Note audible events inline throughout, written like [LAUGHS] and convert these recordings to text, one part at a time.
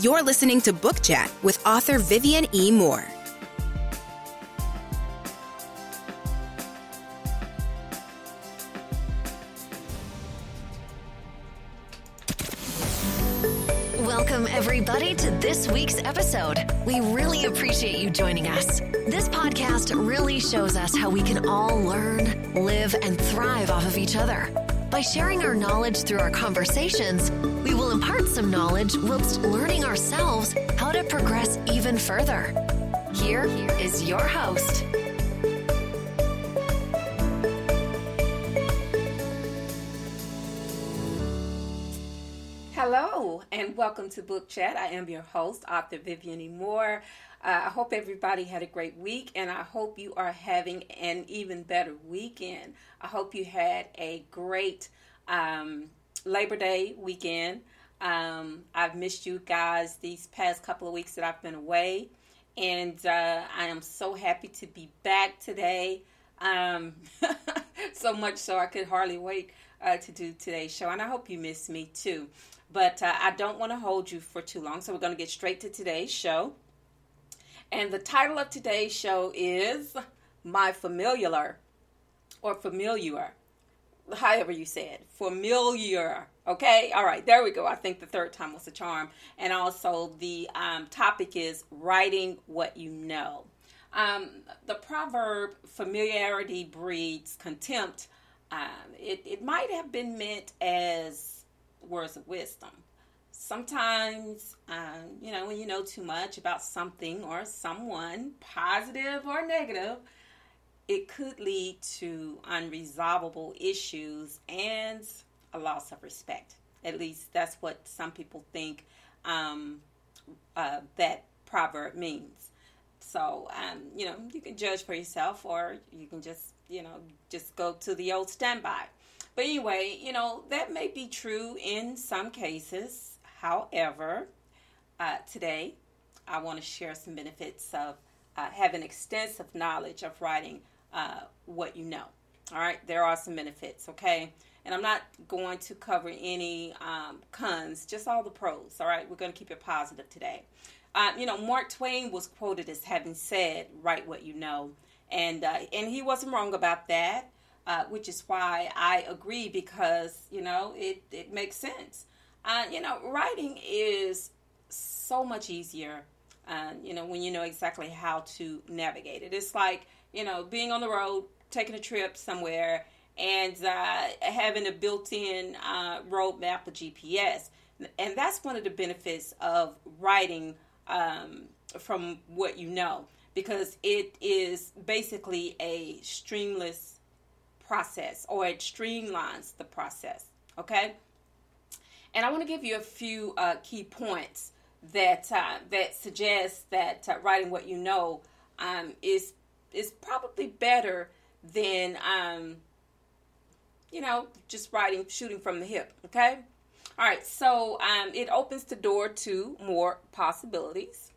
You're listening to Book Chat with author Vivian E. Moore. Welcome, everybody, to this week's episode. We really appreciate you joining us. This podcast really shows us how we can all learn, live, and thrive off of each other. By sharing our knowledge through our conversations, we some knowledge whilst learning ourselves how to progress even further. Here is your host, Hello, and welcome to Book Chat. I am your host, author Vivian. Moore. Uh, I hope everybody had a great week, and I hope you are having an even better weekend. I hope you had a great um, Labor Day weekend. Um, I've missed you guys these past couple of weeks that I've been away, and uh, I am so happy to be back today. Um, [LAUGHS] so much so I could hardly wait uh, to do today's show, and I hope you miss me too. But uh, I don't want to hold you for too long, so we're going to get straight to today's show. And the title of today's show is My Familiar or Familiar, however you say it. Familiar. Okay, all right, there we go. I think the third time was a charm. And also, the um, topic is writing what you know. Um, the proverb familiarity breeds contempt. Um, it, it might have been meant as words of wisdom. Sometimes, um, you know, when you know too much about something or someone, positive or negative, it could lead to unresolvable issues and a loss of respect. At least that's what some people think um, uh, that proverb means. So, um, you know, you can judge for yourself or you can just, you know, just go to the old standby. But anyway, you know, that may be true in some cases. However, uh, today I want to share some benefits of uh, having extensive knowledge of writing uh, what you know. All right, there are some benefits, okay? And I'm not going to cover any um, cons, just all the pros, all right? We're going to keep it positive today. Uh, you know, Mark Twain was quoted as having said, "Write what you know," and uh, and he wasn't wrong about that uh, which is why I agree because you know it it makes sense. Uh, you know, writing is so much easier. Uh, you know, when you know exactly how to navigate it, it's like you know being on the road, taking a trip somewhere, and uh, having a built-in uh, road map with GPS. And that's one of the benefits of writing um, from what you know, because it is basically a streamless process or it streamlines the process. Okay? And I want to give you a few uh, key points that uh, that suggest that uh, writing what you know um, is is probably better than um, you know just writing shooting from the hip. Okay, all right. So um, it opens the door to more possibilities.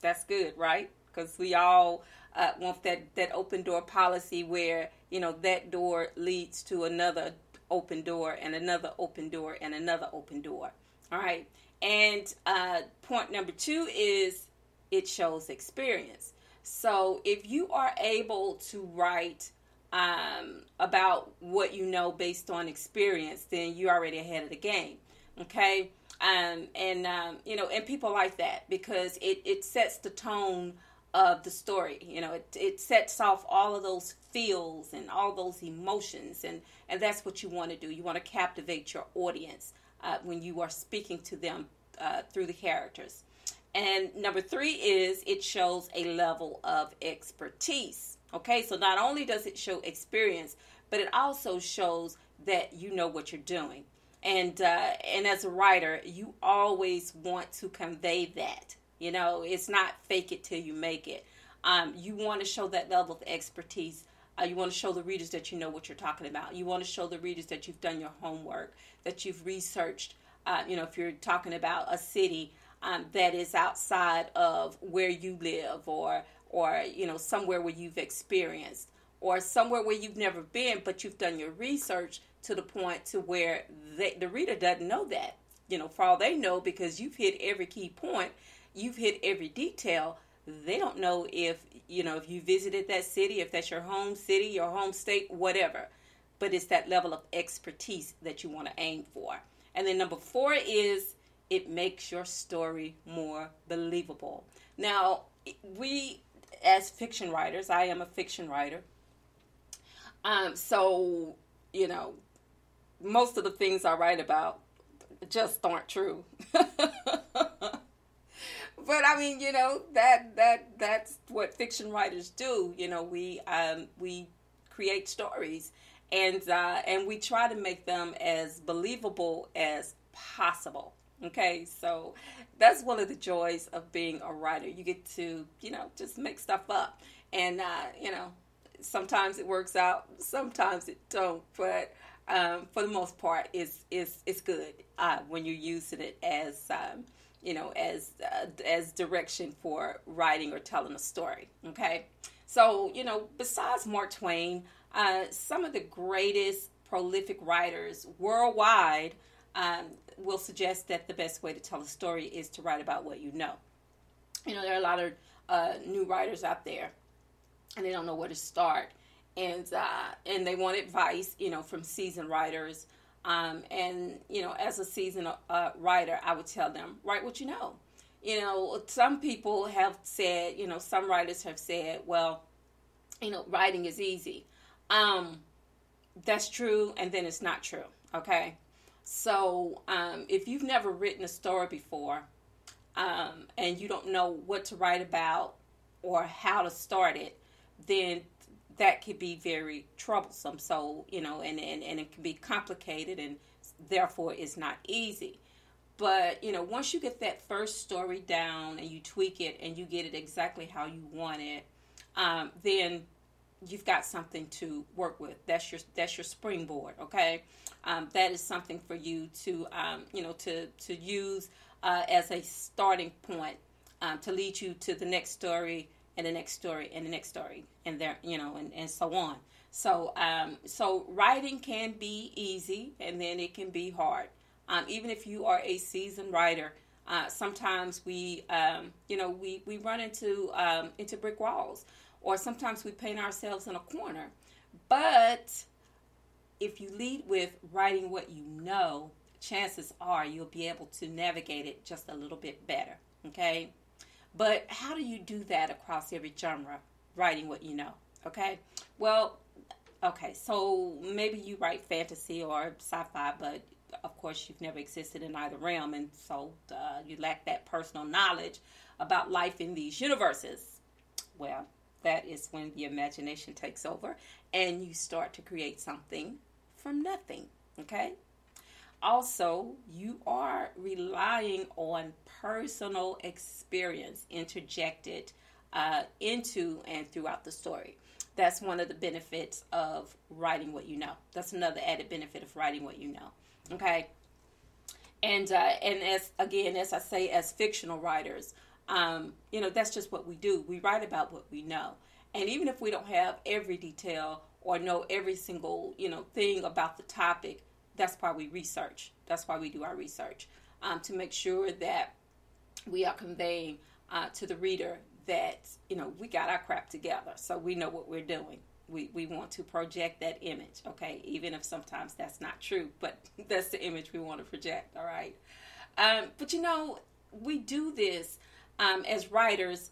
That's good, right? Because we all uh, want that that open door policy where you know that door leads to another open door and another open door and another open door. All right. And uh, point number two is it shows experience. So if you are able to write um, about what you know based on experience, then you're already ahead of the game. Okay. Um, and um, you know, and people like that because it, it sets the tone of the story. You know, it, it sets off all of those feels and all those emotions, and, and that's what you want to do. You want to captivate your audience uh, when you are speaking to them uh, through the characters. And number three is it shows a level of expertise. Okay, so not only does it show experience, but it also shows that you know what you're doing. And uh, and as a writer, you always want to convey that you know, it's not fake it till you make it. Um, you want to show that level of expertise. Uh, you want to show the readers that you know what you're talking about. You want to show the readers that you've done your homework, that you've researched. Uh, you know, if you're talking about a city um, that is outside of where you live, or or you know somewhere where you've experienced, or somewhere where you've never been, but you've done your research to the point to where they, the reader doesn't know that you know, for all they know, because you've hit every key point, you've hit every detail. They don't know if you know if you visited that city, if that's your home city, your home state, whatever. But it's that level of expertise that you want to aim for. And then number four is it makes your story more believable. Now, we as fiction writers, I am a fiction writer. Um, so you know, most of the things I write about just aren't true. [LAUGHS] but I mean, you know, that that that's what fiction writers do. You know, we um, we create stories and uh, and we try to make them as believable as possible. Okay, so that's one of the joys of being a writer. You get to, you know, just make stuff up, and uh, you know, sometimes it works out, sometimes it don't. But um, for the most part, it's it's it's good uh, when you're using it as um, you know as uh, as direction for writing or telling a story. Okay, so you know, besides Mark Twain, uh, some of the greatest prolific writers worldwide um, will suggest that the best way to tell a story is to write about what you know. You know, there are a lot of uh, new writers out there and they don't know where to start, and uh, and they want advice, you know, from seasoned writers. Um, and you know, as a seasoned uh, writer, I would tell them write what you know. You know, some people have said, you know, some writers have said, well, you know, writing is easy. Um, that's true, and then it's not true. Okay, so um, if you've never written a story before, um, and you don't know what to write about or how to start it, then that could be very troublesome. So, you know, and, and, and it can be complicated and therefore it's not easy. But, you know, once you get that first story down and you tweak it and you get it exactly how you want it, um, then you've got something to work with. That's your that's your springboard. Okay, um, that is something for you to um, you know to to use uh, as a starting point um, to lead you to the next story and the next story and the next story and there you know and, and so on so um, so writing can be easy and then it can be hard um, even if you are a seasoned writer uh, sometimes we um, you know we, we run into into brick walls or sometimes we paint ourselves in a corner but if you lead with writing what you know chances are you'll be able to navigate it just a little bit better okay but how do you do that across every genre, writing what you know? Okay. Well, okay. So maybe you write fantasy or sci-fi, but of course you've never existed in either realm, and so uh, you lack that personal knowledge about life in these universes. Well, that is when the imagination takes over, and you start to create something from nothing. Okay also, you are relying on personal experience interjected uh, into and throughout the story. That's one of the benefits of writing what you know. That's another added benefit of writing what you know. Okay. And uh, and as again, as I say, as fictional writers, um, you know, that's just what we do. We write about what we know, and even if we don't have every detail or know every single you know thing about the topic, that's why we research. That's why we do our research um, to make sure that we are conveying uh, to the reader that you know we got our crap together, so we know what we're doing. We we want to project that image, okay, even if sometimes that's not true, but [LAUGHS] that's the image we want to project. All right, um, but you know we do this um, as writers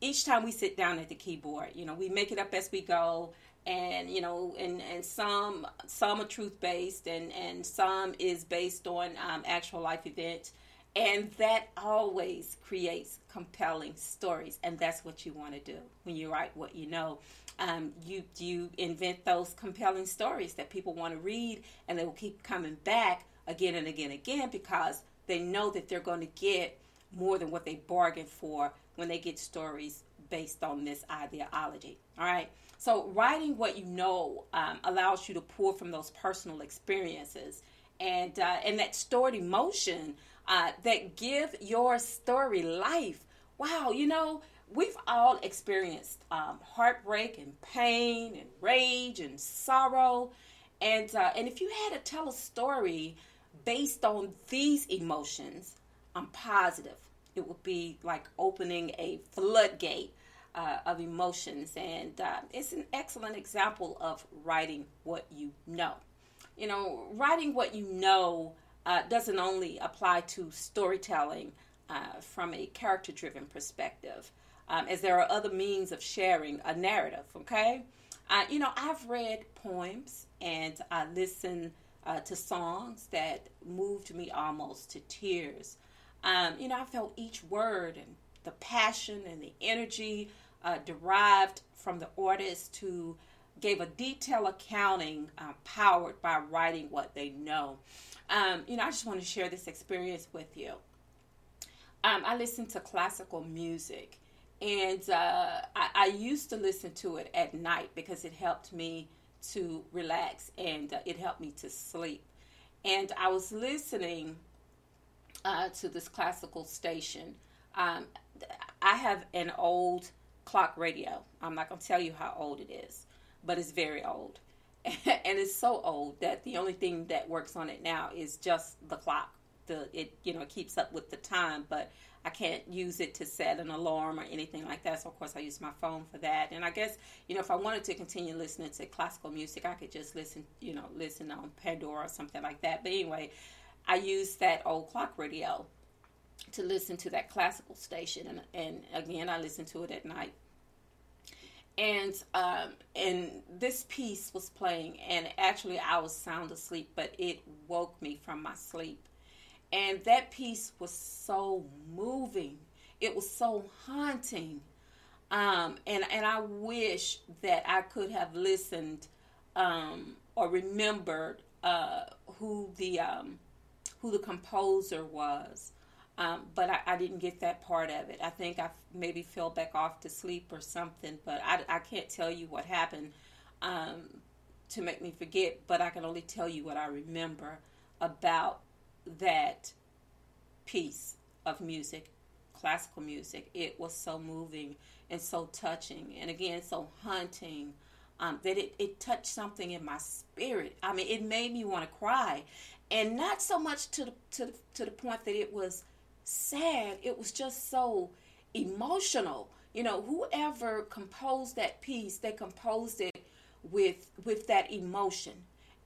each time we sit down at the keyboard. You know we make it up as we go and you know and and some some are truth based and and some is based on um, actual life events and that always creates compelling stories and that's what you want to do when you write what you know um, you you invent those compelling stories that people want to read and they will keep coming back again and again and again because they know that they're going to get more than what they bargained for when they get stories based on this ideology all right so, writing what you know um, allows you to pull from those personal experiences and uh, and that stored emotion uh, that give your story life. Wow, you know, we've all experienced um, heartbreak and pain and rage and sorrow, and uh, and if you had to tell a story based on these emotions, I'm positive it will be like opening a floodgate uh, of emotions. And uh, it's an excellent example of writing what you know. You know, writing what you know uh, doesn't only apply to storytelling uh, from a character driven perspective, um, as there are other means of sharing a narrative, okay? Uh, you know, I've read poems and I listened uh, to songs that moved me almost to tears. Um, you know, I felt each word and the passion and the energy uh, derived from the artist who gave a detailed accounting uh, powered by writing what they know. Um, you know, I just want to share this experience with you. Um, I listen to classical music, and uh, I, I, used to listen to it at night because it helped me to relax and uh, it helped me to sleep. And I was listening uh, to this classical station. Um, I have an old clock radio. I'm not going to tell you how old it is, but it's very old. [LAUGHS] and it's so old that the only thing that works on it now is just the clock. The it you know keeps up with the time, but I can't use it to set an alarm or anything like that. So of course I use my phone for that. And I guess you know if I wanted to continue listening to classical music, I could just listen you know listen on Pandora or something like that. But anyway, I use that old clock radio to listen to that classical station, and, and again, I listen to it at night. And um, and this piece was playing, and actually, I was sound asleep, but it woke me from my sleep. And that piece was so moving. It was so haunting. Um, and and I wish that I could have listened um, or remembered uh, who the um, who the composer was. Um, but I, I, didn't get that part of it. I think I maybe fell back off to sleep or something, but I, I can't tell you what happened um, to make me forget, but I can only tell you what I remember about that piece of music, classical music. It was so moving and so touching, and again, so haunting. Um, that it, it touched something in my spirit. I mean, it made me want to cry and not so much to the, to the, to the point that it was sad. It was just so emotional. You know, whoever composed that piece, they composed it with with that emotion,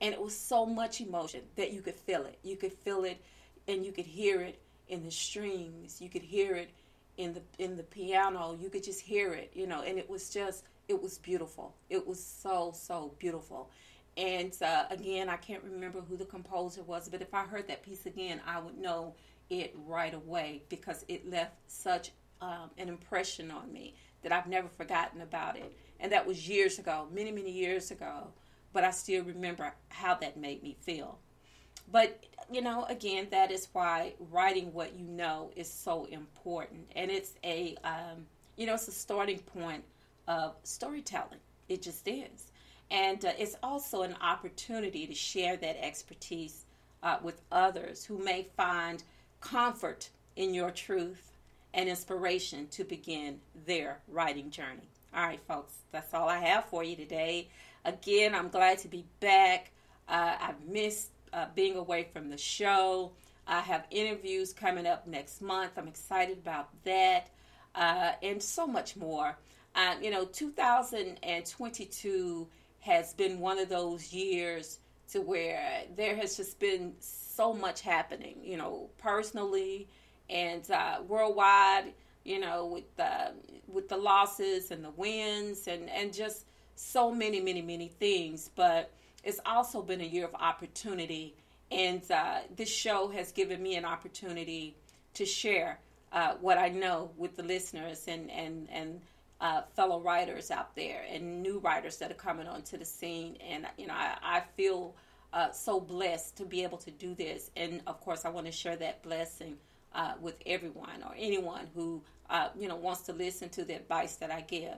and it was so much emotion that you could feel it. You could feel it, and you could hear it in the strings. You could hear it in the in the piano. You could just hear it. You know, and it was just it was beautiful. It was so so beautiful. And uh, again, I can't remember who the composer was, but if I heard that piece again, I would know it right away because it left such um, an impression on me that I've never forgotten about it. And that was years ago, many, many years ago, but I still remember how that made me feel. But, you know, again, that is why writing what you know is so important. And it's a, um, you know, it's a starting point of storytelling. It just is. And uh, it's also an opportunity to share that expertise uh, with others who may find comfort in your truth and inspiration to begin their writing journey. All right, folks, that's all I have for you today. Again, I'm glad to be back. Uh, I've missed uh, being away from the show. I have interviews coming up next month. I'm excited about that uh, and so much more. Uh, you know, 2022 has been one of those years to where there has just been so much happening, you know, personally and uh, worldwide, you know, with the with the losses and the wins and and just so many, many, many things. But it's also been a year of opportunity, and uh, this show has given me an opportunity to share uh, what I know with the listeners and and and uh, fellow writers out there and new writers that are coming onto the scene. And, you know, I, I feel uh, so blessed to be able to do this. And of course, I want to share that blessing uh, with everyone or anyone who, uh, you know, wants to listen to the advice that I give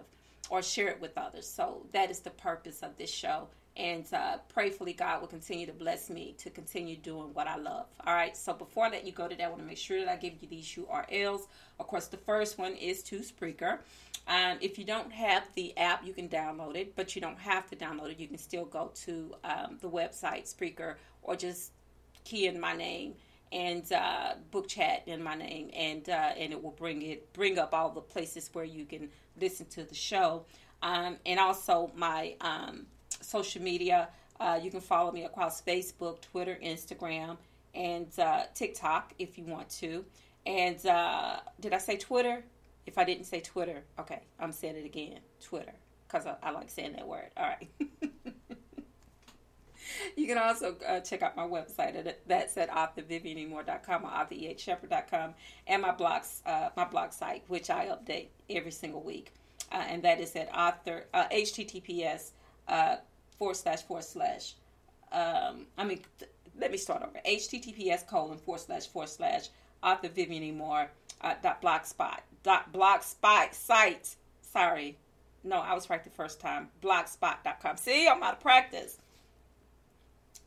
or share it with others. So that is the purpose of this show and uh, prayfully God will continue to bless me to continue doing what I love. All right. So before let you go today, I want to make sure that I give you these URLs. Of course, the first one is to Spreaker. Um, if you don't have the app, you can download it, but you don't have to download it. You can still go to um, the website Spreaker or just key in my name and uh, book chat in my name, and uh, and it will bring it bring up all the places where you can listen to the show, um, and also my um, social media. Uh, you can follow me across Facebook, Twitter, Instagram, and uh, TikTok if you want to. And uh, did I say Twitter? If I didn't say Twitter, okay, I'm saying it again. Twitter, because I, I like saying that word. All right. [LAUGHS] you can also uh, check out my website at that's at authorviviannemore.com or authorehshepherd.com and my blogs uh, my blog site which I update every single week uh, and that is at author https uh, forward slash forward slash um, I mean th- let me start over. Https colon forward slash forward slash author Vivian Moore uh, dot blogspot dot blogspot site. Sorry. No I was right the first time. Blogspot.com see I'm out of practice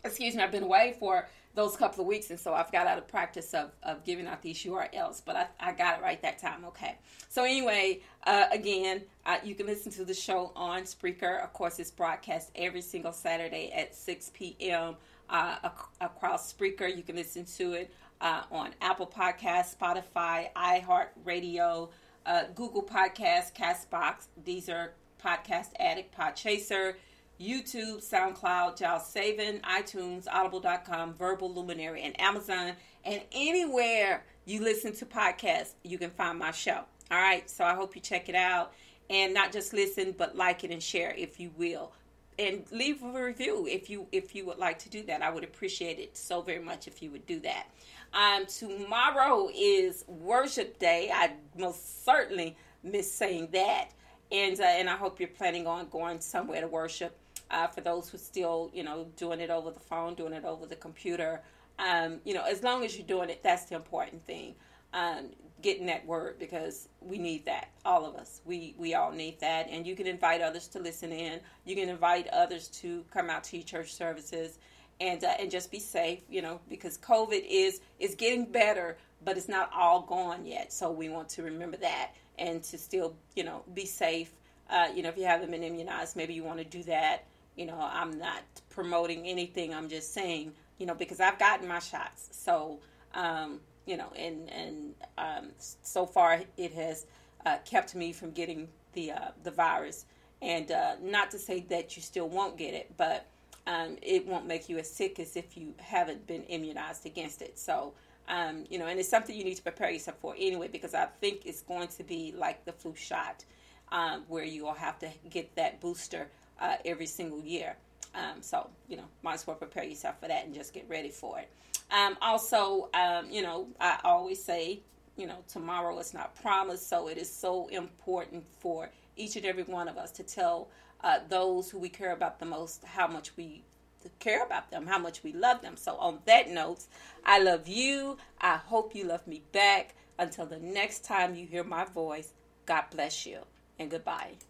excuse me, I've been away for those couple of weeks, and so I've got out of practice of, of giving out these URLs, but I, I got it right that time. Okay. So, anyway, uh, again, uh, you can listen to the show on Spreaker. Of course, it's broadcast every single Saturday at 6 p.m. Uh, ac- across Spreaker. You can listen to it uh, on Apple Podcasts, Spotify, iHeartRadio, uh, Google Podcasts, Castbox. These are Podcast Addict, Podchaser. YouTube, SoundCloud, JioSaavn, iTunes, Audible.com, Verbal Luminary, and Amazon. And anywhere you listen to podcasts, you can find my show. All right, so I hope you check it out and not just listen, but like it and share if you will. And leave a review if you if you would like to do that. I would appreciate it so very much if you would do that. Um, tomorrow is worship day. I most certainly miss saying that, and uh, and I hope you're planning on going somewhere to worship uh, for those who still, you know, doing it over the phone, doing it over the computer. Um, you know, as long as you're doing it, that's the important thing. Um, getting that word because we need that. All of us, we we all need that. And you can invite others to listen in. You can invite others to come out to your church services, and uh, and just be safe. You know, because COVID is is getting better, but it's not all gone yet. So we want to remember that and to still, you know, be safe. Uh, you know, if you haven't been immunized, maybe you want to do that. You know, I'm not promoting anything. I'm just saying, you know, because I've gotten my shots. So, um, you know, and and um, so far it has uh, kept me from getting the uh, the virus. And uh, not to say that you still won't get it, but um, it won't make you as sick as if you haven't been immunized against it. So, um, you know, and it's something you need to prepare yourself for anyway, because I think it's going to be like the flu shot, um, where you will have to get that booster uh, every single year. Um, so, you know, might as well prepare yourself for that and just get ready for it. Um, also, um, you know, I always say, you know, tomorrow is not promised. So it is so important for each and every one of us to tell uh, those who we care about the most how much we care about them, how much we love them. So, on that note, I love you. I hope you love me back. Until the next time you hear my voice, God bless you and goodbye.